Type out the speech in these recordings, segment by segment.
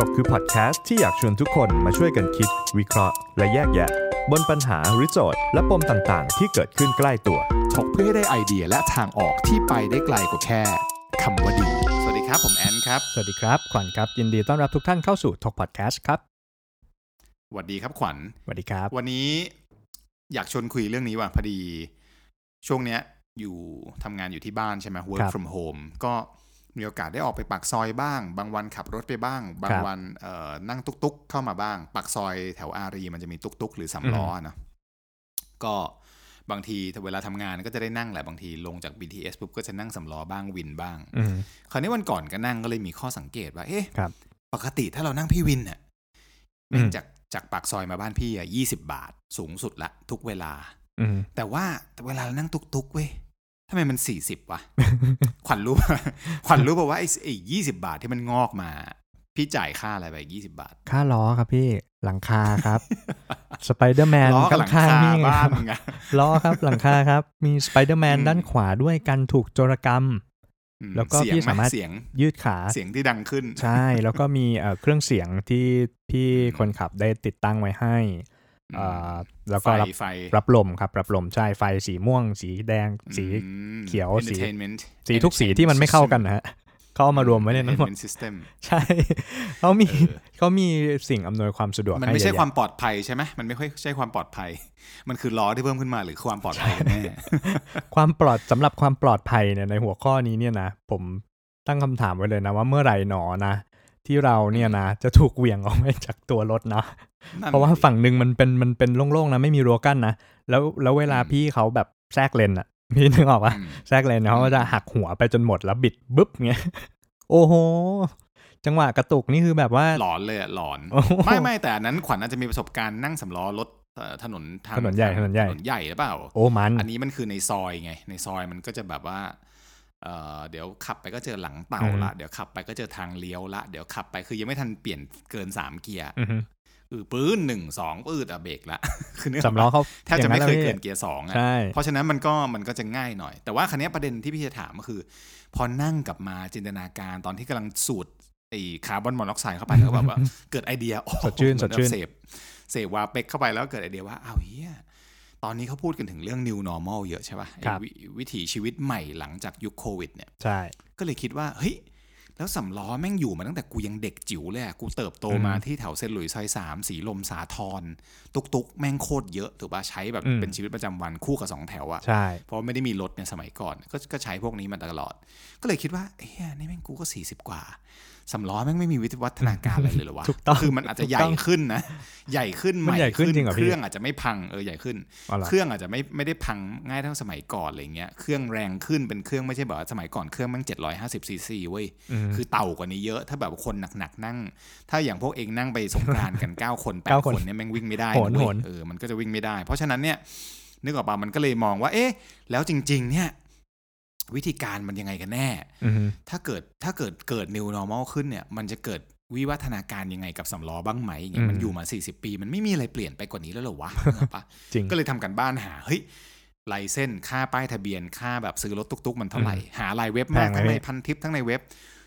ถกคือพอดแคสต์ที่อยากชวนทุกคนมาช่วยกันคิด วิเคราะห์ และแยกแยะ บนปัญหาหรือโจทย์ และปมต่างๆ ที่เกิดขึ้นใกล้ตัว ถกเพื่อให้ได้ไอเดียและทางออกที่ไปได้ไกลกว่าแค่คำว่าดี สวัสดีครับ ผมแอนครับ สวัสดีครับ ขวัญครับ ยินดีต้อนรับทุกท่านเข้าสู่ทกพอดแคสต์ครับสวัสดีครับขวัญสวัสดีครับ วันนี้อยากชวนคุยเรื่องนี้ว่ะพอดี ช่วงเนี้ยอยู่ทำงานอยู่ที่บ้านใช่ไหม work ครับ from home ก็ มีโอกาสได้ออกไปปากซอยบ้าง บางวันขับรถไปบ้าง บางครับวันเอ่อนั่งตุกๆ เข้ามาบ้าง ปากซอยแถวอารีมันจะมีตุกๆ หรือสำล้ออะเนาะก็บางทีเวลาทำงานก็จะได้นั่งแหละบางทีลงจาก BTS ปุ๊บก็จะนั่งสำล้อบ้างวินบ้างอืมคราวนี้วันก่อนก็นั่งก็เลยมีข้อสังเกตว่าเอ๊ะครับปกติถ้าเรานั่งพี่วินเนี่ยอืมจากจากปากซอยมาบ้านพี่อะยี่สิบาทสูงสุดละทุกเวลาอืมแต่ว่าแต่เวลาเรานั่งตุกๆเว้ย ทำไมมันสี่สิบวะ ขวัญรู้ป่ะขวัญรู้ป่ะว่าไอ้ไอ้ยี่สิบาทที่มันงอกมา พี่จ่ายค่าอะไรไปยี่สิบาท ค่าล้อครับพี่หลังคาครับสไปเดอร์แมนล้อกับหลังข้างคาๆนี่ไงบ้าคนรับมึงอะล้อครับหลังคาครับ มีสไปเดอร์แมนอืมด้านขวาด้วยกันถูกโจรกรรมอืมแล้วก็เสียงพี่ไหสามารถเสียงยืดขาเสียงที่ดังขึ้น ใช่ แล้วก็มีเอ่อเครื่องเสียงที่พี่คนขับได้ติดตั้งไว้ให้เอ่อ แล้วไฟก็รับไฟรับลมครับ รับลมใช่ไฟสีม่วง สีแดง สีอืมเขียวสี entertainment สีทุกสีที่มันไม่เข้ากันนะฮะเขาเอามารวมไว้ในนั้นหมด entertainment system ใช่เขามีเออเขามีสิ่งอำนวยความสะดวกมันให้ไม่ใช่เยอะความแยะปลอดภัยใช่ไหมมันไม่ค่อยใช่ความปลอดภัย มันคือล้อที่เพิ่มขึ้นมาหรือความปลอดภัยกันแน่ความปลอดสำหรับความปลอดภัยเนี่ยในหัวข้อนี้เนี่ยนะผมตั้งคำถามไว้เลยนะว่าเมื่อไหร่หนอนะ ที่เราเนี่ยนะจะถูกเหวี่ยงออกไปจากตัวรถนะนั่นเพราะว่าดิฝั่งหนึ่งมันเป็นมันเป็นโล่งๆนะไม่มีรั้วกั้นนะแล้วแล้วเวลาอืมพี่เขาแบบแทรกเลนอะพี่นึกออกปะอืมแทรกเลนเขาก็จะหักหัวไปจนหมดแล้วบิดบึ๊บเงี้ยโอ้โหจังหวะกระตุกนี่คือแบบว่าหลอนเลยอะหลอนโอ้โหไม่ไม่แต่อันนั้นขวัญอาจจะมีประสบการณ์นั่งสำล้อรถเอ่อถนนทางถนนใหญ่ถนนใหญ่ถนนใหญ่หรือเปล่า โอ้มัน อันนี้มันคือในซอยไง ในซอยมันก็จะแบบว่า เอ่อเดี๋ยวขับไปก็เจอหลังเต่าอืมละ เดี๋ยวขับไปก็เจอทางเลี้ยวละ เดี๋ยวขับไปคือยังไม่ทันเปลี่ยนเกินสามเกียร์อือฮึคือปื้นหนึ่งสองปื้ดอะเบรกละคือนึกกสำล้อเขาแทบจะไม่เคยอางเกินนเกียร์สองอะใช่เพราะฉะนั้นมันก็มันก็จะง่ายหน่อย แต่ว่าคันนี้ยประเด็นที่พี่จะถามก็คือ พอนั่งกลับมาจินตนาการตอนที่กำลังสูดไอ้คาร์บอนมอนอกไซด์เข้าไปแล้วก็แบบว่าเกิดไอเดียโอ้สดชื่นเหมือสดชื่นเสพเสพวาเป็กเข้าไปแล้วเกิดไอเดียว่าอ้าวเฮีย ตอนนี้เขาพูดกันถึงเรื่อง new normal เยอะใช่ป่ะไอ้ครับวิวิถีชีวิตใหม่หลังจากยุคโควิดเนี่ยใช่ก็เลยคิดว่าเฮ้ยแล้วสำล้อแม่งอยู่มาตั้งแต่กูยังเด็กจิ๋วเลยอะกูเติบโตมาอืมที่แถวเซนต์หลุยส์ซอยสามสีลมสาทรตุกตุกๆแม่งโคตรเยอะถูกป่ะใช้แบบอืมเป็นชีวิตประจำวันคู่กับสองแถวอะใช่เพราะไม่ได้มีรถในสมัยก่อนก็ก็ใช้พวกนี้มาตลอด ก็เลยคิดว่าเฮ้ยนี่แม่งกูก็สี่สิบกว่าสำล้อแม่งไม่มีวิวัฒนาการอะไรเลยเหรอวะถูกต้องคือมันอาจจะใหญ่ถูกต้องขึ้นนะ ใหญ่ขึ้นมันใหญ่ขึ้นจริงเหรอพี่เครื่องอาจจะไม่พังเออใหญ่ขึ้นเอาล่ะเครื่องอาจจะไม่ไม่ได้พังง่ายเท่าสมัยก่อนอะไรเงี้ยเครื่องแรงขึ้นเป็นเครื่องไม่ใช่แบบว่าสมัยก่อนเครื่องแม่งเจ็ดร้อยห้าสิบซีซีเว้ยมคือเต่ากว่านี้เยอะถ้าแบบว่าคนหนักๆนั่ง ถ้าอย่างพวกเองนั่งไปสงกรานต์กันเก้าคนแปดเก้าคนคนเนี่ยแม่งวิ่งไม่ได้โหนนะเว้ยโหนเออมันก็จะวิ่งไม่ได้ เพราะฉะนั้นเนี่ยนึกออกปะมันก็เลยมองว่า เอ๊ะ แล้วจริง ๆ เนี่ยวิธีการมันยังไงกันแน่อือฮึถ้าเกิดถ้าเกิดเกิด new normal ขึ้นเนี่ย มันจะเกิด วิวัฒนาการยังไงกับสำล้อบ้างไหมอย่างเงี้ยมันอยู่มา 40 ปี มันไม่มีอะไรเปลี่ยนไปกว่านี้แล้วเหรอวะนึกออกปะจริงก็เลยทำกันบ้านหาเฮ้ยลายเส้นค่าป้ายทะเบียนค่าแบบซื้อรถตุกๆ มันเท่าไหร่ หาลายเว็บมากแพงไหมทั้งในพี่พันทิปทั้งในเว็บ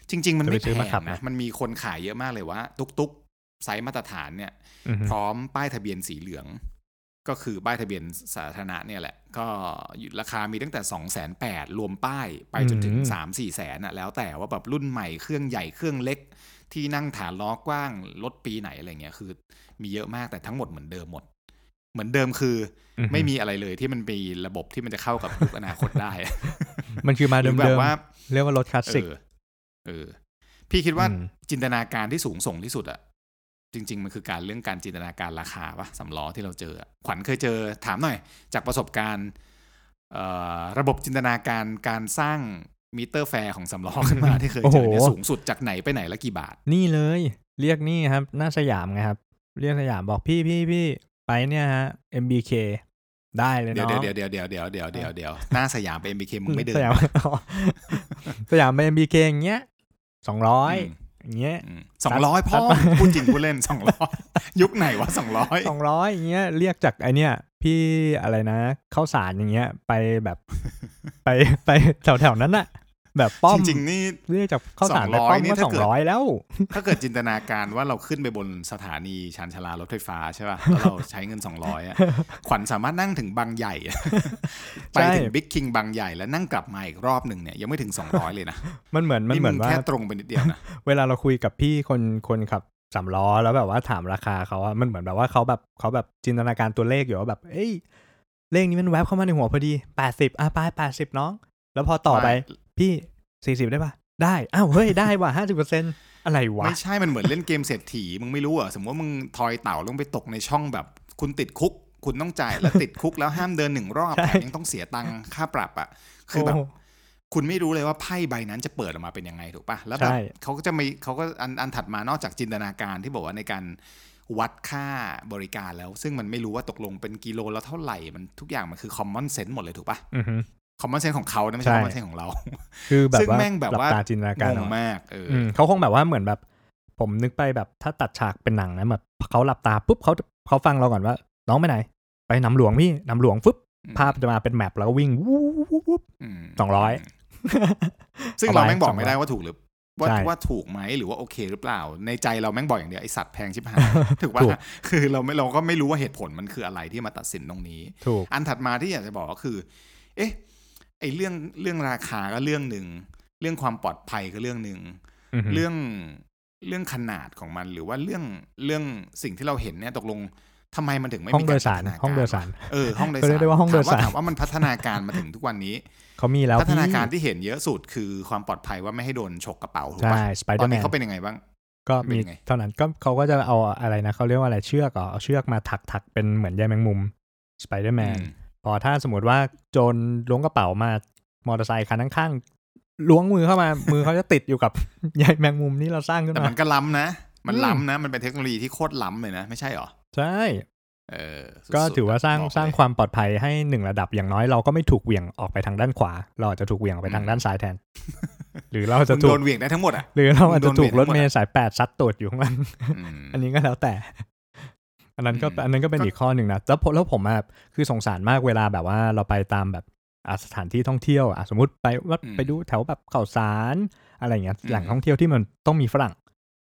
จริง ๆ มันไม่จะไปซื้อแพมางขับนะนะมันมีคนขายเยอะมากเลยว่าตุกๆไซส์มาตรฐานเนี่ยอือฮึพร้อมป้ายทะเบียนสีเหลือง ก็คือป้ายทะเบียนสาธารณะเนี่ยแหละ ก็อยู่ราคามีตั้งแต่2องแสนแปดรวมป้ายไปจนถึงอืมสามสี่แสนอะแล้วแต่ว่าแบบรุ่นใหม่เครื่องใหญ่เครื่องเล็ก ที่นั่งฐานล้อกว้างรถปีไหนอะไรเงี้ยคือ มีเยอะมากแต่ทั้งหมดเหมือนเดิมหมด เหมือนเดิมคือออฮึไม่มีอะไรเลยที่มันมีระบบที่มันจะเข้ากับยุคอนาคตได้ มันคือมาหรืเดิอมแบเดิบมว่าเรียกว่ารถคลาสเอสิกอเออ พี่คิดว่าอืมจินตนาการที่สูงส่งที่สุดอะจริง ๆ มันคือการเรื่องการจินตนาการราคาปะสำล้อที่เราเจออะขวัญเคยเจอถามหน่อย จากประสบการณ์เอ่อระบบจินตนาการการสร้าง มิเตอร์แฟร์ของสำล้อขึ้นมาที่เคยเจอเนี่ยโอ้โหสูงสุดจากไหนไปไหนและกี่บาท นี่เลย เรียกนี่ครับหน้าสยามไงครับ เรียกสยามบอกพี่พี่พี่ไปเนี่ยฮะ MBK ได้เลยเดี๋ยวเนาะเดี๋ยวเดี๋ยวเดี๋ยวเดี๋ยวเดี๋ยวเดี๋ยวเดี๋ยวหน้าสยามไป MBK มึงไม่เดินสยามสยามไป MBK อย่างเงี้ยสองร้อยอืมอย่างเงี้ยสองร้อยพ่อตัดพูดจริงพูดเล่นสองร้อยยุคไหนวะสองร้อยสองร้อยอย่างเงี้ยเรียกจากไอเนี้ย พี่อะไรนะข้าวสารอย่างเงี้ย ไปแบบ ไปไปแถวแถวๆนั้นอะแบบป้อมจริงๆนี่เรียกจากข้าวสารไป200ป้อมนี่ก็ถ้าสองเกิดร้อยแล้ว ถ้าเกิดจินตนาการว่าเราขึ้นไปบนสถานีชานชาลารถไฟฟ้าใช่ป่ะแล้วเราใช้เงิน200อะขวัญสามารถนั่งถึงบางใหญ่อะไปถึงบิ๊กคิงบางใหญ่แล้วนั่งกลับมาอีกรอบหนึ่งเนี่ยยังไม่ถึง200เลยนะ มันเหมือนมันนี่เหมืมึอนงว่าแค่ตรงไปนิดเดียวนะเวลาเราคุยกับพี่คนคนขับ สามล้อแล้วแบบว่าถามราคาเขาอะมันเหมือนแบบว่าเขาแบบเขาแบบจินตนาการตัวเลขอยู่ว่าแบบ เอ้ยเลขนี้มันแวบเข้ามาในหัวพอดีแปดสิบอะไปแปดสิบน้อง แล้วพอต่อไป พี่สี่สิบได้ปะได้อ้าวเฮ้ยได้ว่ะห้าสิบเปอร์เซ็นอะไรวะ ไม่ใช่มันเหมือนเล่นเกมเศรษฐีมึงไม่รู้เหรอะสมมติว่ามึงทอยเต่าลงไปตกในช่องแบบ คุณติดคุก คุณต้องจ่ายแล้วติดคุกแล้วห้ามเดินหนึ่งรอบใช่แถมยังต้องเสียตังค่าปรับอะคือแบบโคุณไม่รู้เลยว่าไพ่ใบนั้นจะเปิดออกมาเป็นยังไงถูกปะแล้วแบบใช่เขาก็จะมีเขาก็อันอันถัดมานอกจากจินตนาการที่บอกว่าในการวัดค่าบริการแล้ว ซึ่งมันไม่รู้ว่าตกลงเป็นกิโลแล้วเท่าไหร่มันทุกอย่างมันคือ common sense หมดเลยถูกปะอือฮึ common sense ของเขานะไม่ใช่ใช่ common sense ของเรา คือแบบซึ่งว่าแม่งแบบว่าหลัตาจินตนาการงเอางมากเออออืมเขาคงแบบว่าเหมือนแบบ ผมนึกไปแบบถ้าตัดฉากเป็นหนังนะแบบเขาหลับตาปุ๊บเขาเขาฟังเราก่อนว่า น้องไปไหน ไปน้ำหลวงพี่น้ำหลวงฟึบภาพจะมาเป็นแมปแล้วก็วิ่งวูบวูบวูบมสองร้อย ซึ่งเอาเราไปแม่งบอก200ไม่ได้ว่าถูกหรือว่าใช่ว่าถูกไหมหรือว่าโอเคหรือเปล่า ในใจเราแม่งบอกอย่างเดียวไอสัตว์แพงชิบหายถูกถูกป่ะคือเราไม่เราก็ไม่รู้ว่าเหตุผลมันคืออะไรที่มาตัดสินตรงนี้ถูกอันถัดมาที่อยากจะบอกก็คือ เอ๊ะไอเรื่องเรื่องราคาก็เรื่องหนึ่งเรื่องความปลอดภัยก็เรื่องหนึ่งอือฮึเรื่องเรื่องขนาดของมันหรือว่าเรื่องเรื่องสิ่งที่เราเห็นเนี่ยตกลง ทำไมมันถึงไม่ห้องมีโดกายสารพัฒนกห้องโดยสารเออห้องโดยเขาสารเรียกได้ว่าห้องโดยสารถามว่าถามว่ามันพัฒนาการมาถึงทุกวันนี้เขามีแล้วพัฒนาการพี่ที่เห็นเยอะสุดคือความปลอดภัยว่าไม่ให้โดนฉกกระเป๋าถูกใช่ปะสไปเดตออนร์แมนี้นเขาเป็นยังไงบ้างก็มีเป็นไงเท่านั้นก็เขาก็จะเอาอะไรนะเขาเรียกว่าอะไรเชือกเหรอเอาเชือกมาถักถักเป็นเหมือนใยแมงมุมสไปเดอร์แมนอืมพอถ้าสมมติว่าโจรล้วงกระเป๋ามามอเตอร์ไซค์คันข้างๆล้วงมือเข้ามามือเขาจะติดอยู่กับใยแมงมุมที่เราสร้างขึ้นแต่มามันก็ล้ำนะ มันอืมล้ำนะ มันเป็นเทคโนโลยีที่โคตรล้ำเลยนะ ไม่ใช่เหรอ ใช่เออสุดๆก็ถือว่าสร้างบอกเลยสร้างความปลอดภัยให้หนึ่งระดับอย่างน้อยเราก็ไม่ถูกเหวี่ยงออกไปทางด้านขวา เราอาจจะถูกเหวี่ยงออกไปทางด้านซ้ายแทน หรือเราจะมึงถูโดกนเหวี่ยงได้ทั้งหมดอะหรือเราอาจจะถูกรถโดนเหวี่เมยงทั้งหมดอะล์สายแปดซัดตูดอยู่ข้างล่างอืมอันนี้ก็แล้วแต่ อันนั้นก็อืมอันนั้นก็เป็นก็อีกข้อหนึ่งนะแล้วผมแล้วผมอะคือสงสารมากเวลาแบบว่าเราไปตามแบบอะสถานที่ท่องเที่ยวอะสมมติไปว่าอืมไปดูแถวแบบเขาสารอะไรอย่างเงี้ยอืมแหล่งท่องเที่ยวที่มันต้องมีฝรั่ง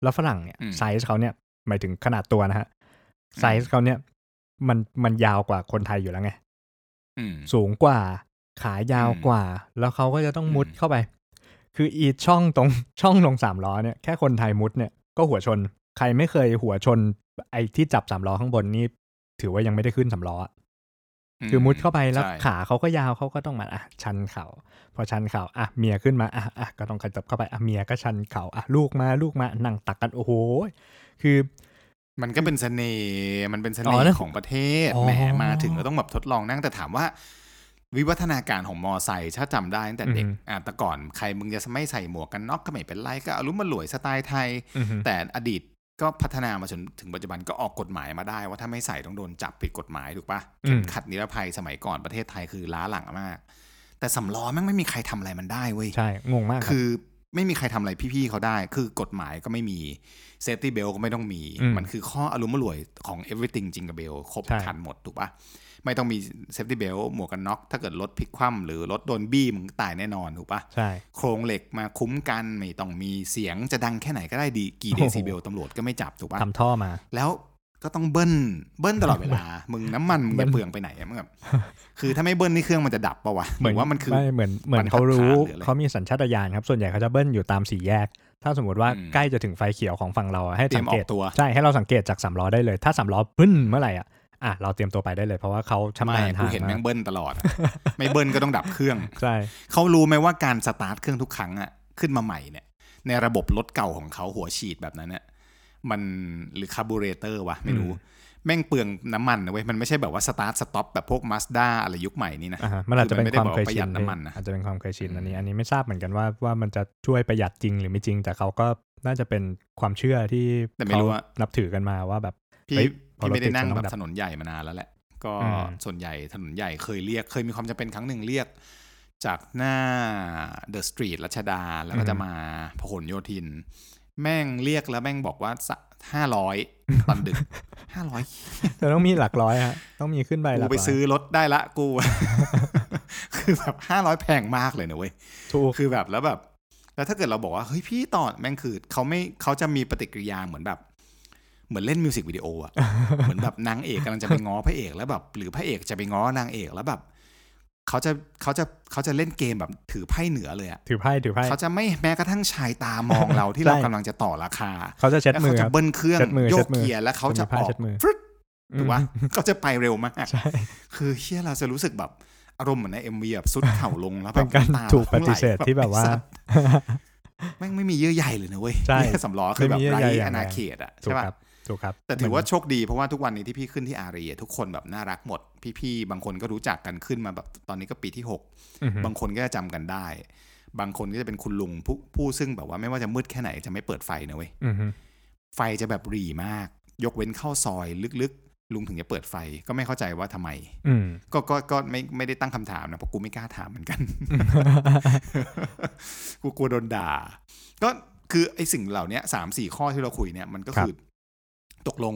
แล้วฝรั่งเนี่ยอืมไซส์เขาเนี่ยหมายถึงขนาดตัวนะฮะ ไซส์เขาเนี่ย มันมันยาวกว่าคนไทยอยู่แล้วไงอืมสูงกว่า ขายาวอืมกว่า แล้วเขาก็จะต้องมุดอืมเข้าไป คืออีช่องตรงช่องลงสามล้อเนี่ยแค่คนไทยมุดเนี่ยก็หัวชน ใครไม่เคยหัวชน ไอ้ที่จับสามล้อข้างบนนี่ถือว่ายังไม่ได้ขึ้นสามล้ออะคือมุดเข้าไปแล้วใช่ขาเขาก็ยาวเขาก็ต้องมาอะชันเขาพอชันเขาอะเมียขึ้นมาอะอะก็ต้องขยับเข้าไปอะเมียก็ชันเขาอะลูกมาลูกมานั่งตักกันโอ้โหคือ มันก็เป็นเสน่ห์มันเป็นเสอ๋น่อนั่นห์ของประเทศอ๋อแหมมาถึงก็ต้องแบบทดลองนั่งแต่ถามว่า วิวัฒนาการของมอไซค์ถ้าจำได้ตั้งแต่เด็กอือฮึอะแต่ก่อนใครมึงจะไม่ใส่หมวกกันน็อกก็ไม่เป็นไรก็อารมณ์มาหลวยสไตล์ไทยอือหือแต่อดีตก็พัฒนามาจนถึงปัจจุบันก็ออกกฎหมายมาได้ ว่าถ้าไม่ใส่ต้องโดนจับผิดกฎหมายถูกปะอืมเข็มขัดนิรภัยสมัยก่อนประเทศไทยคือล้าหลังมาก แต่สำล้อแม่งไม่มีใครทำอะไรมันได้เว้ยใช่งงมากครับคือ ไม่มีใครทำอะไรพี่ๆเขาได้ คือกฎหมายก็ไม่มีเซฟตี้เบลก็ไม่ต้องมีอืมมันคือข้ออารมณ์มารวยของ everything จริงกับเบลครบใช่คันหมดถูกปะไม่ต้องมีเซฟตี้เบลหมวกกันน็อก ถ้าเกิดรถพลิกคว่ำหรือรถโดนบี้มึงตายแน่นอนถูกปะใช่โครงเหล็กมาคุ้มกันไม่ต้องมีเสียงจะดังแค่ไหนก็ได้ดีกี่เดโอ้โหซิเบลตำรวจก็ไม่จับถูกปะทำท่อมา แล้ว ก็ต้องเบิ้ลเบิ้ลตลอดเวลา มึงน้ำมันมึงเบิ้จะลเปลืองไปไหนอะมึงแบบคือถ้าไม่เบิ้ลนี่เครื่องมันจะดับปะวะหรือว่ามันคือไม่เหมือนเหมือนบรรทัดเขารู้ฐานหรืออะไรเขามีสัญชาตญาณครับส่วนใหญ่เขาจะเบิ้ลอยู่ตามสี่แยก ถ้าสมมติว่าอืมใกล้จะถึงไฟเขียวของฝั่งเราอะให้เตรีสัยมงอเกอตกตัวใช่ให้เราสังเกตจากสามล้อได้เลยถ้าสามล้อพึ่นเมื่อไหร่อะอะเราเตรียมตัวไปได้เลยเพราะว่าเขาชำไม่นาญกูทางเห็นมาแม่งเบิ้ลตลอดอะไม่เบิ้ลก็ต้องดับเครื่องใช่เขารู้ไหมว่าการสตาร์ทเครื่องทุกครั้งอะขึ้นมาใหม่เนี่ยในระบบรถเก่าของเขาหัวฉีดแบบนั้นเนี่ย มันหรือคาร์บูเรเตอร์วะไม่รู้ แม่งเปลืองน้ำมันนะเว้ย มันไม่ใช่แบบว่าสตาร์ทสต็อปแบบพวกมาสด้าอะไรยุคใหม่นี่นะอ่าฮะมันอาจจะเป็นคือมันไม่ได้ความบอกเคยประหชิยันดน้ำมันนะอาจจะเป็นความเคยชินอันนี้อืมอันนี้ไม่ทราบเหมือนกันว่าว่ามันจะช่วยประหยัดจริงหรือไม่จริง แต่เขาก็น่าจะเป็นความเชื่อที่แต่ไม่รู้ว่าเขานับถือกันมาว่าแบบพี่เฮ้ยพอพี่รถไม่ได้ติดนั่งจะต้แบองดับบถนนใหญ่มานานแล้วแหละ ก็อืมส่วนใหญ่ถนนใหญ่เคยเรียกเคยมีความจำเป็นครั้งหนึ่งเรียกจากหน้าเดอะสตรีทรัชดาแล้วก็จะมาพหลโยธิน แม่งเรียกแล้วแม่งบอกว่าห้าร้อยตอนดึกห้าร้อยแต่ต้องมีหลักร้อยฮะต้องมีขึ้นไปหลักูกไปร้อยซื้อรถได้ละกู คือแบบห้าร้อยแพงมากเลยนะเว้ยถูกคือแบบแล้วแบบ แล้วถ้าเกิดเราบอกว่าเฮ้ยพี่ต่อแม่งคือเขาไม่เขาจะมีปฏิกิริยาเหมือนแบบเหมือนเล่นมิวสิกวิดีโออะเหมือนแบบนางเอกกำลังจะไปง้อพระเอกแล้วแบบ หรือพระเอกจะไปง้อนางเอกแล้วแบบ เขาจะเขาจะเขาจะเล่นเกมแบบถือไพ่เหนือเลยอะถือไพ่ถือไพ่เขาจะไม่แม้กระทั่งชายตามองเราที่เราใช่กำลังจะต่อราคา เขาจะเช็ดแล้วมืเขาอคจะรับเบิ้ลเครื่องเช็ดมือโยเช็กดมือเกียร์แล้วเขาจะมีผ้าออกเช็ดมือฟรึดถูกปะอืมเขาจะไปเร็วมากใช่คือเฮียเราจะรู้สึกแบบอารมณ์เหมือนในเอ็มวีแบบสุดเข่าลงแล้วแบเป็นบการน้ำตาถูกปไหลฏิเสธที่แบบว่าไอ้สัตว์แม่งไม่มีเยื่อใยเลยนะเว้ยใช่เนี่ยสำล้อคือแบบไม่มีเยื่อไร้ใยอย่างอนาแรงเขตอะถูใช่กปะครับ ถูกครับแต่ถือว่าโชคดีเพราะว่าทุกวันนี้ที่พี่ขึ้นที่อารีอะทุกคนแบบน่ารักหมด พี่ๆบางคนก็รู้จักกันขึ้นมาแบบตอนนี้ก็ปีที่หกอือฮึบางคนก็จะจำกันได้ บางคนก็จะเป็นคุณลุงผู้ผู้ซึ่งแบบว่าไม่ว่าจะมืดแค่ไหนจะไม่เปิดไฟนะเว้ยอือฮึไฟจะแบบหรี่มาก ยกเว้นเข้าซอยลึกๆ ลุงถึงจะเปิดไฟก็ไม่เข้าใจว่าทำไมอืมก็ก็ก็ไม่ไม่ได้ตั้งคำถามนะเพราะกูไม่กล้าถามเหมือนกัน กูกลัวโดนด่า ก็คือไอ้สิ่งเหล่านี้สามสี่ข้อที่เราคุยเนี่ยมันก็คือ ตกลง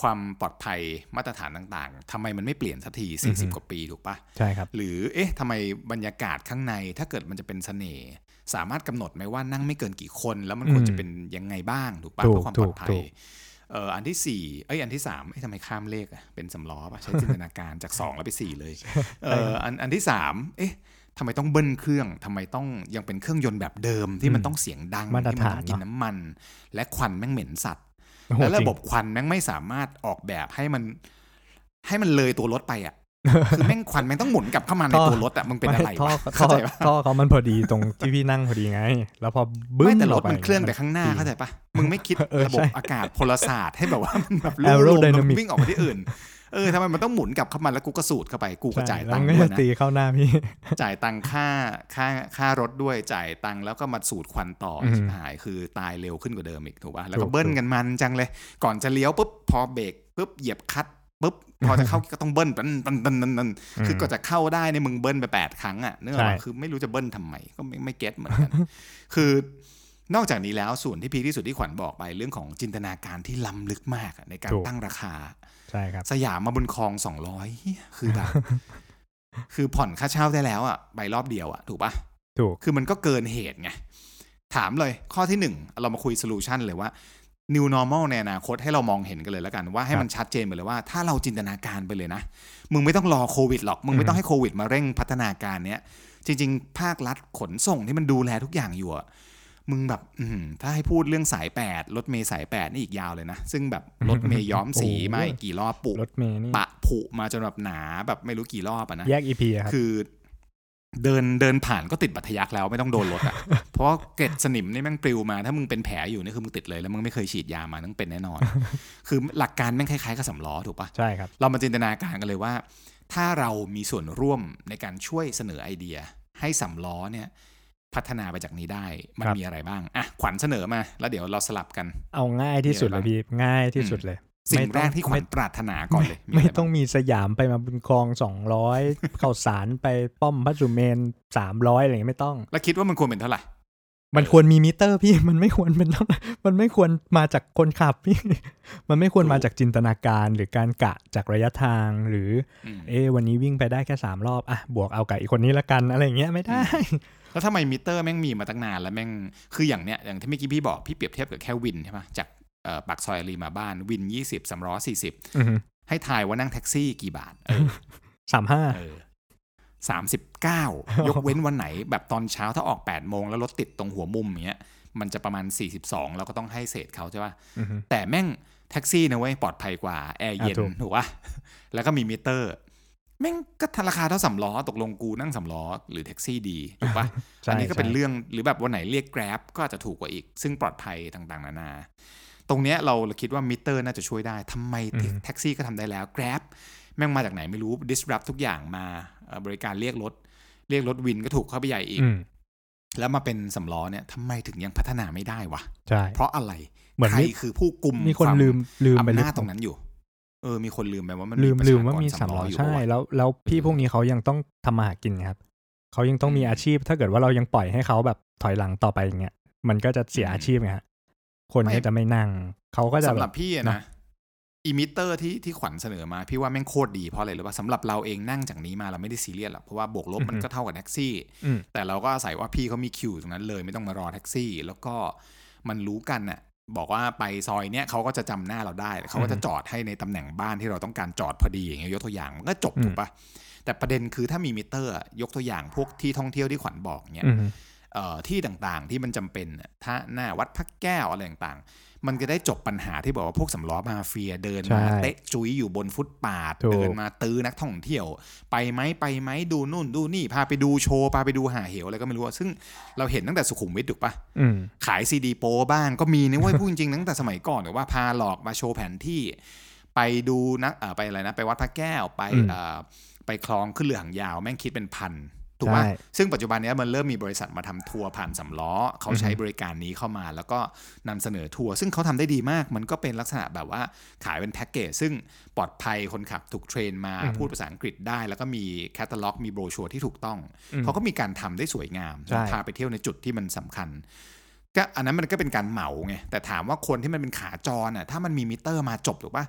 ความปลอดภัยมาตรฐานต่างๆทำไมมันไม่เปลี่ยนสักทีสี่สิบกว่าปีถูกปะใช่ครับ หรือเอ๊ะทำไมบรรยากาศข้างในถ้าเกิดมันจะเป็นเสน่ห์สามารถกำหนดไหมว่านั่งไม่เกินกี่คน แล้วมันควรจะเป็นยังไงบ้างถูกปะถูกเพื่อความปลอดภัถูยกเอ่ออันที่สี่เอ้ยอันที่สามเอ้ยทำไมข้ามเลขอะเป็นสำล้อปะใช้จินตนาการจากสองแล้วไปสี่เลยเอ่ออันอันที่สามเอ๊ะทำไมต้องเบิ้ลเครื่องทำไมต้องยังเป็นเครื่องยนต์แบบเดิมที่มันต้องเสียงดังมาตรที่มันฐานต้องกินเนอะน้ำมัน และควันแม่งเหม็นสัตว์โอ้โห และระจงบบควันแม่งไม่สามารถออกแบบให้มัน ให้มันเลยตัวรถไปอะคือแม่งควันแม่งต้องหมุนกลับเข้ามาในท่อตัวรถอะมึงเป็นอะไรท่อวะท่เข้าอใจปะท่อเขามันพอดีตรงที่พี่นั่งพอดีไง แล้วพอบึ้ไม่นแต่รถกไปมันเคลื่อนแต่ข้างหน้าดีเข้าใจปะมึงไม่คิดเออระบบใช่อากาศพลศาสตร์ให้แบบว่ามันแบบลู่ลมแล้ว Aerodynamic วิ่งออกไปที่อื่น เออทำไมมันต้องหมุนกลับเข้ามาแล้วกูก็สูดเข้าไปกูก็ใช่จ่ายแล้ตัวงค์มันก็ด้วยจะนะตีเข้าหน้าพี่จ่ายตังค่าค่าค่ารถด้วยจ่ายตังค์แล้วก็มาสูดควันต่ออมชิบหายคือตายเร็วขึ้นกว่าเดิมอีกถูกป่ะแล้วก็ถูกเบิ้ลกันมันจังเลย ก่อนจะเลี้ยวปุ๊บพอเบรกปุ๊บเหยียบคลัดปุ๊บพอจะเข้าก็ต้องเบิ้ลตันตันตันตันตันคือก็จะเข้าได้ในยมึงเบิ้ลไปแปดครั้งอะเนื่องใช่จากคือไม่รู้จะเบิ้ลทำไมก็ไม่ไม่เก็ตเหมือนกัน คือนอกจากนี้แล้วส่วนที่พีคที่สุดที่ขวัญบอกไปเรื่องของจินตนาการที่ล้ำลึกมากอะในการถูกตั้งราคา ใช่ครับ สยามมาบนคลองสองร้อยคือแบบคือผ่อนค่าเช่าได้แล้วอะใบรอบเดียวอะถูกปะถูก คือมันก็เกินเหตุไง ถามเลยข้อที่หนึ่งเรามาคุย solution เลยว่า new normal ในอนาคตให้เรามองเห็นกันเลยแล้วกัน ว่าให้มันชัดเจนไปเลยว่า ถ้าเราจินตนาการไปเลยนะ มึงไม่ต้องรอโควิดหรอก มึงไม่ต้องให้โควิดมาเร่งพัฒนาการเนี้ย จริง ๆ ภาครัฐขนส่งที่มันดูแลทุกอย่างอยู่อะ มึงแบบอืมถ้าให้พูดเรื่องสายแปดรถเมล์สายแปดนี่อีกยาวเลยนะ ซึ่งแบบรถเมล์ย้อมสีโอ้โหมาอีกกี่รอบปุรถเมล์นี่ปะผุมาจนแบบหนาแบบไม่รู้กี่รอบอะนะแยก EP ครับคือเดินเดินผ่านก็ติดบัตรทะยักแล้วไม่ต้องโดนรถอะ เพราะว่าเกล็ดสนิมนี่แม่งปลิวมา ถ้ามึงเป็นแผลอยู่นี่คือมึงติดเลยแล้วมึงไม่เคยฉีดยามาต้องเป็นแน่นอน คือหลักการแม่งคล้ายๆกับสำล้อถูกปะใช่ครับ เรามาจินตนาการกันเลยว่า ถ้าเรามีส่วนร่วมในการช่วยเสนอไอเดีย ให้สำล้อเนี่ย พัฒนาไปจากนี้ได้ มันครับมีอะไรบ้างอะขวัญเสนอมา แล้วเดี๋ยวเราสลับกัน เอาง่ายที่สุดเลยพี่ง่ายที่สุดเลยสิ่งไม่แรต้องกที่ขวัไม่ญปรารถนาก่อนเลยมีไม่อะไรบ้างต้องมีสยามไปมาบุญครองสองร้อยข้าวสารไปป้อมพระสุเมรุสามร้อยอะไรอย่างเงี้ยไม่ต้อง แล้วคิดว่ามันควรเป็นเท่าไหร่มันควรมีมิเตอร์พี่มันไม่ควรเป็นเท่าไหร่มันไม่ควรมาจากคนขับพี่ มันไม่ควรมาจากจินตนาการหรือการกะจากระยะทางหรืออืมเอะวันนี้วิ่งไปได้แค่สามรอบอะบวกเอากับอีกคนนี้ละกันอะไรอย่างเงี้ยไม่ได้ แล้วทำไมมิเตอร์แม่งมีมาตั้งนานแล้วแม่งคืออย่างเนี้ยอย่างที่เมื่อกี้พี่บอกพี่เปรียบเทียบกับแค่วินใช่ปะจากเอ่อปากซอยอารีมาบ้านวินยี่สิบสามล้อสี่สิบอือฮึให้ทายว่านั่งแท็กซี่กี่บาทเออสามห้าเออสามสิบเก้ายกเว้นวันไหน แบบตอนเช้าถ้าออกแปดโมงแล้วรถติดตรงหัวมุมอย่างเงี้ยมันจะประมาณสี่สิบสองเราก็ต้องให้เศษเขาใช่ปะอือฮึแต่แม่งแท็กซี่นะเว้ยปลอดภัยกว่า แอร์เย็นอะถูกถูกปะแล้วก็มีมิเตอร์ แม่งก็ราคาเท่าสามล้อตกลงกูนั่งสามล้อหรือแท็กซี่ดีถูกปะใช่อันนี้ก็เป็นใช่เรื่องหรือแบบวันไหนเรียก Grab ก็อาจจะถูกกว่าอีก ซึ่งปลอดภัยต่างๆ นานาตรงเนี้ยเราคิดว่ามิเตอร์น่าจะช่วยได้ทำไมแท็กซี่ก็ทำได้แล้ว Grab แม่งมาจากไหนไม่รู้ disrupt ทุกอย่างมาเอ่อบริการเรียกรถ เรียกรถวินก็ถูกเข้าไปใหญ่อีกอืมแล้วมาเป็นสำล้อเนี่ยทำไมถึงยังพัฒนาไม่ได้วะใช่เพราะอะไรเหมือนใครมีคือผู้กุมมีคนวาลืมลืมไปอำหรือนาจเปตรล่างนั้นอยู่ เออมีคนลืมไปว่ามันลืมประลืชมว่ากรมีสำสามล้ล้อออยู่ใช่ปะวะแล้วแล้วพี่เออพวกนี้เขายังต้องทำมาหากินครับเขายังต้องมีอืมอาชีพ ถ้าเกิดว่าเรายังปล่อยให้เขาแบบถอยหลังต่อไปอย่างเงี้ยมันก็จะเสียอืมอาชีพไงฮะคนไม่ก็จะไม่นั่งเขาก็จะสำหแบรับบพี่อะเนนะอะอิมิเตอร์ที่ที่ขวัญเสนอมา พี่ว่าแม่งโคตรดีเพราะอะไรหรือว่าสำหรับเราเองนั่งจากนี้มาเราไม่ได้ซีเรียสหรอกเพราะว่าบวกลบมันก็เท่ากับแท็กซี่อืมแต่เราก็อาศัยว่าพี่เขามีคิวตรงนั้นเลย ไม่ต้องมารอแท็กซี่ แล้วก็มันรู้กันน่ะ บอกว่าไปซอยเนี้ยเขาก็จะจำหน้าเราได้เขาก็จะจอดให้ในตำแหน่งบ้านที่เราต้องการจอดพอดีอย่างเงี้ยยกตัวอย่างมันก็จบอืมถูกปะแต่ประเด็นคือถ้ามีมิเตอร์อะยกตัวอย่างพวกที่ท่องเที่ยวที่ขวัญบอกเนี้ยอืมเอ่อที่ต่างๆที่มันจำเป็นน่ะถ้าหน้าวัดพระแก้วอะไรต่างๆ มันจะได้จบปัญหาที่บอกว่าพวกสำล้อมาเฟียเดินมาใช่เตะจุยอยู่บนฟุตปาดถูกเดินมาตื้อนักท่องเที่ยว ไปไหมไปไหมดูนู่นดูนี่พาไปดูโชว์พาไปดูหาเหวอะไรก็ไม่รู้อะซึ่งเราเห็นตั้งแต่สุขุมวิทถูกปะอืมขายซีดีโปบ้างก็มีนะเว้ยพูดจริงๆตั้งแต่สมัยก่อนหรือว่าพาหลอกมาโชว์แผนที่ ไปดูนักเอ่อไปอะไรนะ ไปวัดพระแก้วไปอืมเอ่อไปคลองขึ้นเรือหางยาว แม่งคิดเป็นพัน ถูกป่ะใช่ซึ่งปัจจุบันเนี้ยมันเริ่มมีบริษัทมาทำทัวร์ผ่านสามล้อ เขาใช้บริการนี้เข้ามา แล้วก็นำเสนอทัวร์ซึ่งเขาทำได้ดีมาก มันก็เป็นลักษณะแบบว่าขายเป็นแพ็กเกจซึ่งปลอดภัยคนขับถูก train มาอืมพูดภาษาอังกฤษได้ แล้วก็มีแคตตาล็อก มีโบรชัวร์ที่ถูกต้องอืมเขาก็มีการทำได้สวยงามใช่พาไปเที่ยวในจุดที่มันสำคัญก็อันนั้นมันก็เป็นการเหมาไงแต่ถามว่าคนที่มันเป็นขาจรอะถ้ามันมีมิเตอร์มาจบถูกปะ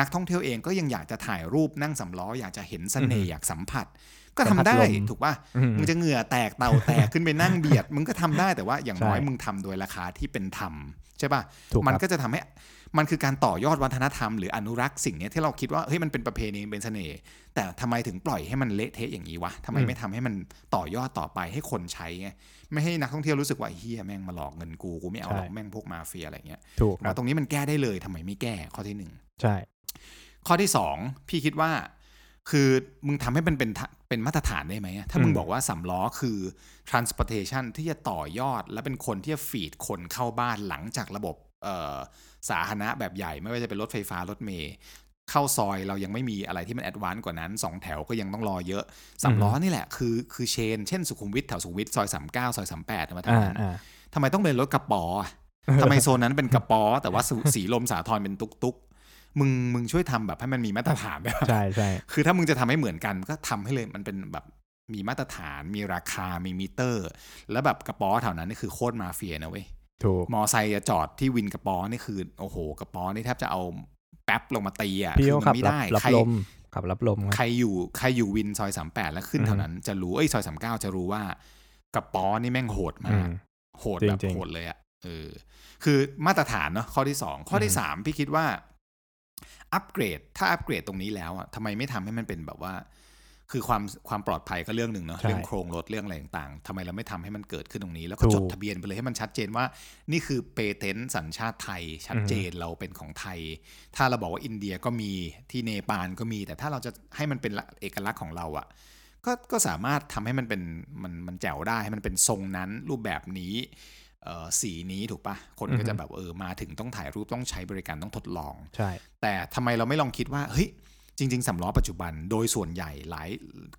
นักท่องเที่ยวเองก็ยังอยากจะถ่ายรูปนั่งสำล้ออยากจะเห็นเสน่ห์อยากสัมผัส ก็ทำได้สัมผัสลมถูกปะอืมมึงจะเหงื่อแตกเต่าแตกขึ้นไปนั่งเบียด มึงก็ทำได้แต่ว่าอย่างน้อยใช่มึงทำโดยราคาที่เป็นธรรมใช่ปะถูกมันครับก็จะทำให้มันคือการต่อยอดวัฒนธรรมหรืออนุรักษ์สิ่งเนี้ยที่เราคิดว่าเฮ้ยมันเป็นประเพณีเป็นเสน่ห์แต่ทำไมถึงปล่อยให้มันเละเทะอย่างนี้วะทำไมอืมไม่ทำให้มันต่อยอดต่อไปให้คนใช้ไงไม่ให้นักท่องเที่ยวรู้สึกว่าไอ้เฮียแม่งมาหลอกเงินกูกูไม่เอาหรอกใช่แม่งพวกมาเฟียอะไรเงี้ยถูกคแล้รัวบตรงนี้มันแก้ได้เลยทำไมไม่แก้ข้อที่หนึ่งใช่ ข้อที่สองพี่คิดว่า คือมึงทำให้มันเป็นทะเป็นมาตรฐานได้ไหมอะถ้ามึงอืมบอกว่าสามล้อคือ transportation ที่จะต่อยอดและเป็นคนที่จะ feed คนเข้าบ้านหลังจากระบบเอ่อสาธารณะแบบใหญ่ ไม่ว่าจะเป็นรถไฟฟ้ารถเมล์เข้าซอยเรายังไม่มีอะไรที่มัน advance กว่านั้นสองแถวก็ยังต้องรอเยอะสามล้อนี่แหละคือคือเชน เช่นสุขุมวิทแถวสุขุมวิทซอยสามเก้าซอยสามแปดมาทางอ่านั้นอ่าทำไมต้องเป็นรถกระป๋ออะทำไมโซนนั้นเป็นกระป๋อแต่ว่าสุสีลมสาทรเป็นตุกตุก มึงมึงช่วยทำแบบให้มันมีมาตรฐานได้ปะใช่ใช่คือถ้ามึงจะทำให้เหมือนกันก็ทำให้เลยมันเป็นแบบมีมาตรฐาน มีราคา มีมิเตอร์ แล้วแบบกระป๋อแถวนั้นนี่คือโคตรมาเฟียนะเว้ยถูกมอไซค์จะจอดที่วินกระป๋อนี่คือโอ้โห กระป๋อนี่แทบจะเอาแป๊บลงมาตีอะพี่คืก็มัขับไม่รับได้รับใครลมขับรับลมครับใครอยู่ใครอยู่วินซอยสามแปดแล้วขึ้นอือฮึแถวนั้นจะรู้เอ้ยซอยสามเก้าจะรู้ว่ากระป๋อนี่แม่งโหดอืมากมโหดแบบจริงๆโหดเลยอะเออคือมาตรฐานเนาะข้อที่สองข้อที่อือฮึสามพี่คิดว่า อัปเกรด ถ้าอัปเกรดตรงนี้แล้วอะทำไมไม่ทำให้มันเป็นแบบว่า คือความความปลอดภัยก็เรื่องหนึ่งเนาะใช่เรื่องโครงรถเรื่องอะไรต่างๆทำไมเราไม่ทำให้มันเกิดขึ้นตรงนี้ แล้วก็ถูกจดทะเบียนไปเลยให้มันชัดเจนว่า นี่คือเปเทนต์สัญชาติไทย ชัดเจนเราเป็นของไทย ถ้าเราบอกว่าอินเดียก็มีที่เนปาลก็มี แต่ถ้าเราจะให้มันเป็นเอกลักษณ์ของเราอะก็ก็สามารถทำให้มันเป็นมันมันแจ๋วได้ให้มันเป็นทรงนั้นรูปแบบนี้เอ่อ สีนี้ถูกปะคนก็จะแบบเออมาถึงต้องถ่ายรูปต้องใช้บริการต้องทดลองใช่แต่ทำไมเราไม่ลองคิดว่าเฮ้ยจริง ๆสำล้อปัจจุบันโดยส่วนใหญ่หลาย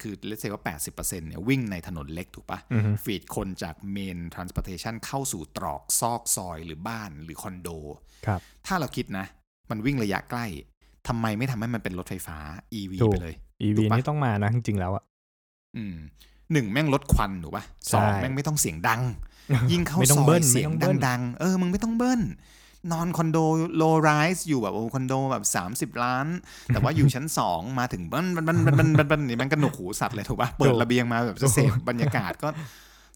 คือเลเซว่า 80%เนี่ยวิ่งในถนนเล็กถูกปะอือฮึฟีดคนจากเมนทรานส p o r t a t i o n เข้าสู่ตรอกซอกซอยหรือบ้านหรือคอนโดครับถ้าเราคิดนะ มันวิ่งระยะใกล้ทำไมไม่ทำให้มันเป็นรถไฟฟ้า EV ถูกไปเลย EV ถูกปะนี่ต้องมานะจริงๆแล้วอะอืมหนึ่งแม่งลดควันถูกปะสองใช่แม่งไม่ต้องเสียงดัง ยิ่งเข้าซอยไม่ต้องเบิ้ลเสียงไม่ต้องเบิ้ลดังๆ เออ มึงไม่ต้องเบิ้ลนอนคอนโด low rise อยู่แบบโอ้คอนโดแบบ 30 ล้าน แต่ว่าอยู่ชั้น 2 มาถึงเบิ้ลบันบันบันบันบันบันนี่มันกระหนวกหูสัตว์เลยถูกปะเปิดระเบียงมาแบบจะเสพบรรยากาศก็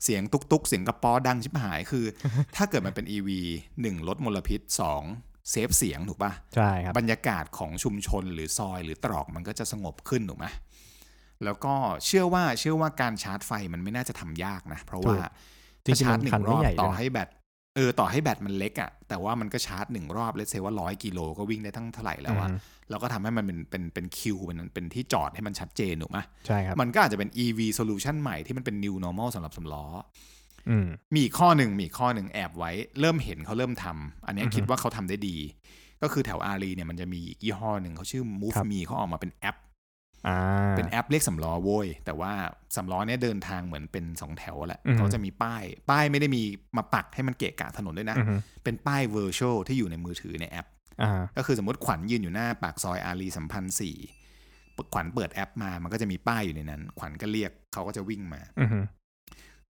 เสียงตุกตุกๆเสียงกระป๋อดังชิบหายคือ ถ้าเกิดมันเป็น EV หนึ่งลดมลพิษสอง save เสียงถูกปะใช่ครับ บรรยากาศของชุมชนหรือซอยหรือตรอกมันก็จะสงบขึ้นถูกไหมแล้วก็เชื่อว่าเชื่อว่าการชาร์จไฟมันไม่น่าจะทำยากนะ เพราะว่า จริงๆถ้าชาร์จหนึ่งรอบมันนึ่คันงรไม่ใหญ่ด้วยต่อให้แบตเออต่อให้แบตมันเล็กอะ่ะแต่ว่ามันก็ชาร์จหนึ่งรอบ let's say ว่าร้อยกิโลก็วิ่งได้ทั้งเท่าไหร่แล้วอะอืมเราก็ทำให้มันเป็นเป็นเป็นคิวเป็นเป็นที่จอดให้มันชัดเจนถูกไหมใช่ครับมันก็อาจจะเป็น EV solution ใหม่ที่มันเป็น new normal สำหรับสามล้ออืมมีอีกข้อหนึ่งมีอีกข้อหนึ่งแอบไว้ เริ่มเห็นเขาเริ่มทำอันเนี้ยอือฮึคิดว่าเขาทำได้ดี ก็คือแถวอารีเนี่ยมันจะมีอีกยี่ห้อหนึ่งเขาชื่อ Move ครับ Me เขาออกมาเป็นแอปอ่า เป็นแอปเรียกสำล้อโว้ยแต่ว่าสำล้อเนี่ยเดินทางเหมือนเป็นสองแถวแหละอือฮึเขาจะมีป้าย ป้ายไม่ได้มีมาปักให้มันเกะกะถนนด้วยนะอือฮึเป็นป้าย virtual ที่อยู่ในมือถือในแอปอ่าก็คือสมมติขวัญยืนอยู่หน้าปากซอยอารีสัมพันธ์สี่ขวัญเปิดแอปมามันก็จะมีป้ายอยู่ในนั้น ขวัญก็เรียกเขาก็จะวิ่งมาอือฮึ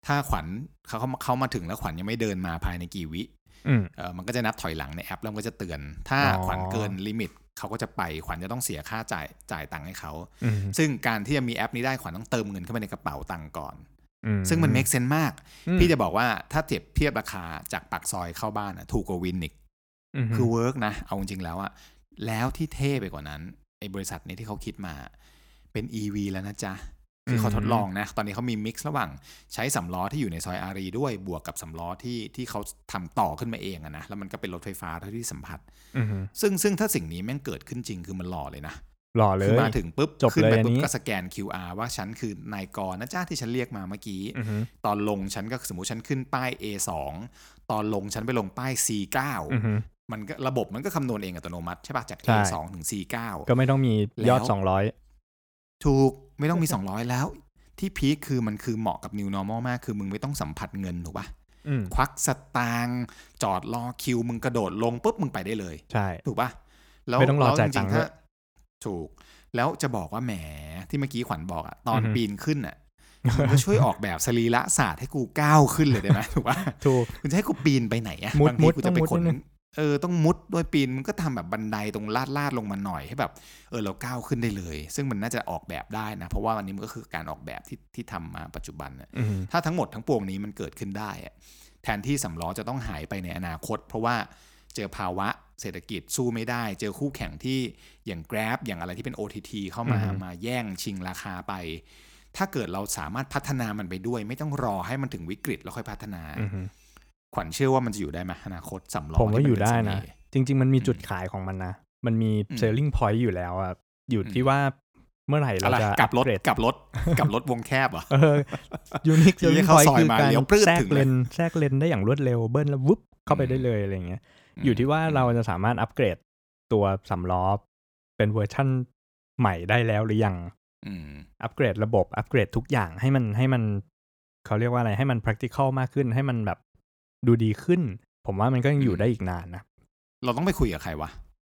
ถ้าขวัญเขาเขาเขามาถึงแล้วขวัญยังไม่เดินมาภายในกี่วิอืมเออมันก็จะนับถอยหลังในแอปแล้วมันก็จะเตือน ถ้าอ๋อขวัญเกิน limit เขาก็จะไปขวัญจะต้องเสียค่าจ่ายจ่ายตังค์ให้เขาอืมซึ่งการที่จะมีแอปนี้ได้ขวัญต้องเติมเงินเข้าไปในกระเป๋าตังค์ก่อนอืซึ่งมัน make sense มากอืมพี่จะบอกว่าถ้าเทียบเทียบราคาจากปากซอยเข้าบ้านอะถูกกว่าวินอีกคือ work นะ เอาจริงๆแล้วอะแล้วที่เท่ไปกว่านั้นไอ้บริษัทนี้ที่เขาคิดมาเป็น EV แล้วนะจ๊ะ คือเขาทดลองนะตอนนี้เขามี mix ระหว่างใช้สามล้อที่อยู่ในซอยอารีด้วยบวกกับสามล้อที่ที่เขาทำต่อขึ้นมาเองอะนะแล้วมันก็เป็นรถไฟฟ้าเท่าที่สัมผัสอืมซึ่งซึ่งถ้าสิ่งนี้แม่งเกิดขึ้นจริงคือมันหล่อเลยนะหล่อเลยคือมาถึงปุ๊บจบขึ้นไปเลยอันปุ๊บนี้ก็สแกน QR ว่าฉันคือนายกรนะจ้าที่ฉันเรียกมาเมื่อกี้อือฮึตอนลงฉันก็สมมติฉันขึ้นป้าย A2 ตอนลงฉันไปลงป้าย C9 อือฮึมันก็ระบบมันก็คำนวณเองอัตโนมัติใช่ปะจากใช่ A2 ถึง C9 ก็ไม่ต้องมียอดแล้วสองร้อยถูก ไม่ต้องมี 200 แล้ว ที่พีคคือมันคือเหมาะกับ New Normal มาก คือมึงไม่ต้องสัมผัสเงินถูกปะอืมควักสตางค์จอดรอคิว มึงกระโดดลงปุ๊บมึงไปได้เลย ใช่ ถูกปะแล้วไม่ต้องรอแล้วจ่ายจตัริงงค์ๆด้ถ้าวยถูก แล้วจะบอกว่าแหมที่เมื่อกี้ขวัญบอกอะตอนอือฮึปีนขึ้นอะมึงก็ช่วยออกแบบสรีระศาสตร์ให้กูก้าวขึ้นเลยได้ไหมถูกปะถูกคุณจะให้กูปีนไปไหนอะมุดบางทีมุดกูจะไปต้องมุดขนนิดนึง เออต้องมุดโดยปีนมันก็ทำแบบบันไดตรงลาดลาดลงมาหน่อยให้แบบเออเราก้าวขึ้นได้เลย ซึ่งมันน่าจะออกแบบได้นะ เพราะว่าอันนี้มันก็คือการออกแบบที่ที่ทำมาปัจจุบันน่ะอืมถ้าทั้งหมดทั้งปวงนี้มันเกิดขึ้นได้อะแทนที่สำล้อจะต้องหายไปในอนาคต เพราะว่าเจอภาวะเศรษฐกิจสู้ไม่ได้ เจอคู่แข่งที่อย่าง Grab อย่างอะไรที่เป็น OTT เข้ามาอือฮึมาแย่งชิงราคาไป ถ้าเกิดเราสามารถพัฒนามันไปด้วย ไม่ต้องรอให้มันถึงวิกฤตแล้วค่อยพัฒนาอือฮึ ขวัญเชื่อว่ามันจะอยู่ได้ไหมอนาคตสำล้อผมว่าที่อยู่ได้เป็นะเสห์จริง ๆ มันมีอืมจุดขายของมันนะ มันมีอืม selling point อยู่แล้วอะอยู่อืมที่ว่าเมื่อไหร่เราอะไรจะกลับรถอัปเกรดกลับรถกลับรถวงแคบเหรอเออยูนิคที่ selling เข้า point ซอยคือมาการเลี้ยวปรื๊ดแทรถึกงเลยเลนแทรกเลนได้อย่างรวดเร็วเบิ้ลแล้ววุบเข้าไปอืมได้เลยอะไรเงี้ย อยู่ที่ว่าเราจะสามารถอัปเกรดตัวสำล้อเป็นเวอร์ชั่นใหม่ได้แล้วหรือยังอืมอัปเกรดระบบอัปเกรดทุกอย่างให้มันให้มันเขาเรียกว่าอะไรให้มัน practical มากขึ้นให้มันแบบ ดูดีขึ้น ผมว่ามันก็ยังอยู่อืมได้อีกนานนะ เราต้องไปคุยกับใครวะ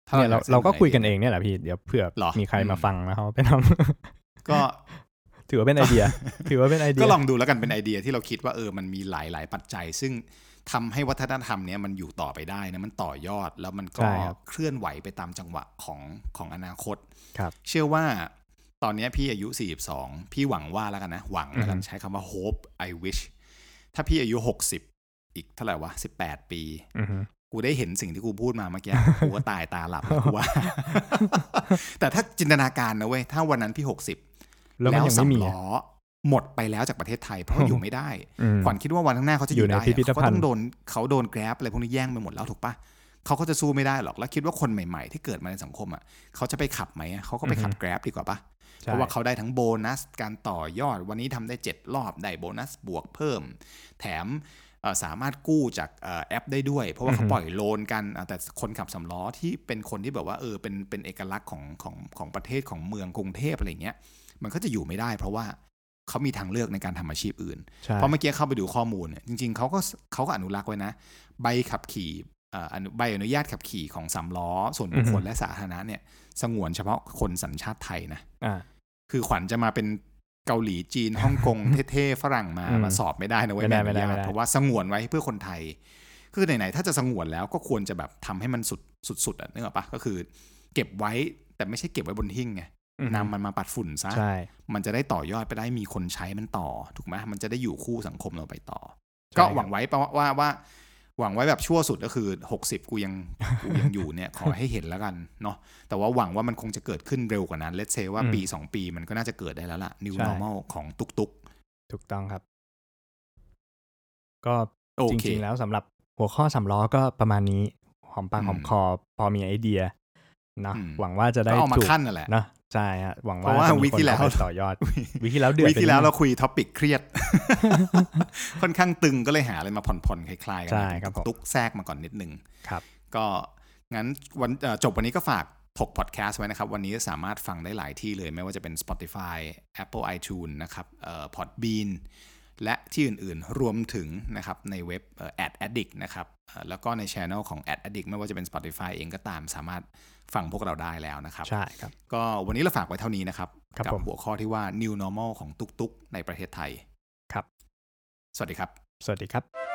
ถ้เนี่ยเราอยสเราก็ไอคุยกันดีเองเนี่ยแหละพี่ เดี๋ยวเผื่อหรอมีใครมาอืมฟังนะเขาไปทำก็ถือว่าเป็นไอเดีย ถือว่าเป็นไอเดีย ก็ลองดูแล้วกันเป็นไอเดียที่เราคิดว่าเออ มันมีหลายหลายปัจจัย ซึ่งทำให้วัฒนธรรมเนี้ยมันอยู่ต่อไปได้นะ มันต่อยอดแล้วมันก็ใช่ครับเคลื่อนไหวไปตามจังหวะของของอนาคต ครับ เชื่อว่าตอนเนี้ยพี่อายุ 42 พี่หวังว่าแล้วกันนะ หวังแล้วกันอือฮึใช้คำว่า hope I wish ถ้าพี่อายุ 60 อีกเท่าไหร่วะ18ปีอือฮึกูได้เห็นสิ่งที่กูพูดมาเมื่อกี้กูก็ตายตาหลับเลยกูว่า แต่ถ้าจินตนาการนะเว้ย ถ้าวันนั้นพี่60แล้วมันยังไม่มีสำล้อหมดไปแล้วจากประเทศไทยเพราะว่าอยู่ไม่ได้อืมขวัญคิดว่าวันข้างหน้าเขาจะออยู่ยู่ในได้พิพิธเขาภัต้ณฑ์องโดนเขาโดนแกร็บอะไรพวกนี้แย่งไปหมดแล้วถูกปะเขาก็จะสู้ไม่ได้หรอกแล้วคิดว่าคนใหม่ๆ ที่เกิดมาในสังคมอะเขาจะไปขับไหมอะเขาก็ไปขับแกร็บดีกว่าปะเพใช่ราะว่าเขาได้ทั้งโบนัสการต่อยอด วันนี้ทำได้ 7 รอบได้โบนัสบวกเพิ่ม แถมเอ่อ สามารถกู้จากเอ่อแอปได้ด้วย เพราะว่าเขาอือฮึปล่อยโลนกันอะแต่คนขับสำล้อที่เป็นคนที่แบบว่าเออเป็นเป็นเอกลักษณ์ของของของประเทศของเมืองกรุงเทพอะไรเงี้ยมันก็จะอยู่ไม่ได้ เพราะว่าเขามีทางเลือกในการทำอาชีพอื่นใช่เพราะเมื่อกี้เข้าไปดูข้อมูลเนี่ยจริง ๆเขาก็เขาก็อนุรักษ์ไว้นะ ใบขับขี่เอ่ออนุใบอนุญาตขับขี่ของสามล้อ ส่วนบุคคลและสาธารณะเนี่ย สงวนเฉพาะคนสัญชาติไทยนะอ่าคือขวัญจะมาเป็น เกาหลีจีนฮ่องกงเท่ๆฝรั่งมาอืมมาสอบไม่ได้นะเว้ยไม่ได้อนุญาตไม่ได้ไม่ได้เพราะว่าสงวนไว้เพื่อคนไทย คือไหนๆถ้าจะสงวนแล้วก็ควรจะแบบทำให้มันสุดสุดๆอะนึกออกปะก็คือ เก็บไว้แต่ไม่ใช่เก็บไว้บนหิ้งไงอือฮึนำมันมาปัดฝุ่นซะใช่มันจะได้ต่อยอดไปได้มีคนใช้มันต่อ ถูกไหมมันจะได้อยู่คู่สังคมเราไปต่อใช่ก็ครับหวังไว้ปะว่าว่าว่า หวังไว้แบบชั่วสุดก็คือ 60 กูยังกูยังอยู่เนี่ย ขอให้เห็นแล้วกันเนาะแต่ว่าหวังว่ามันคงจะเกิดขึ้นเร็วกว่านั้นเลตเซว่าอืมปี 2 ปีมันก็น่าจะเกิดได้แล้วล่ะ new ใช่ normal ของตุกตุกถูกต้องครับ ก็โอจเคริง ๆ แล้วสำหรับหัวข้อสำล้อก็ประมาณนี้ หอมปากอืมหอมคอพอมีไอเดียเนาะอืมหวังว่าจะก็ได้เอามาถูกขั้นนั่นแหละเนอะ ใช่ฮะหวังเพว่าราะว่าจะมีวีคคนที่แล้วเอาไปต่อยอดวิที่แล้วเดือดวิไปที่แล้วนิดนึงเราคุยท็อปิกเครียด ค่อนข้างตึงก็เลยหาอะไรมาผ่อนๆคลายๆกัใช่นะครับผมตุกแทรกมาก่อนนิดนึงครับ ก็งั้นวันเอ่อจบวันนี้ก็ฝากถกพอดแคสต์ไว้นะครับ วันนี้สามารถฟังได้หลายที่เลย ไม่ว่าจะเป็น Spotify Apple iTunes นะครับเอ่อ Podbean และที่อื่นๆ รวมถึงนะครับในเว็บเอ่อ Ad Addict นะครับเอ่อ แล้วก็ในช anel ของ Ad Addict ไม่ว่าจะเป็น Spotify เองก็ตามสามารถฟังพวกเราได้แล้วนะครับ ใช่ครับ ก็วันนี้เราฝากไว้เท่านี้นะครับครับกัผมหัวข้อที่ว่า New Normal ของตุกๆ ในประเทศไทย ครับ สวัสดีครับ สวัสดีครับ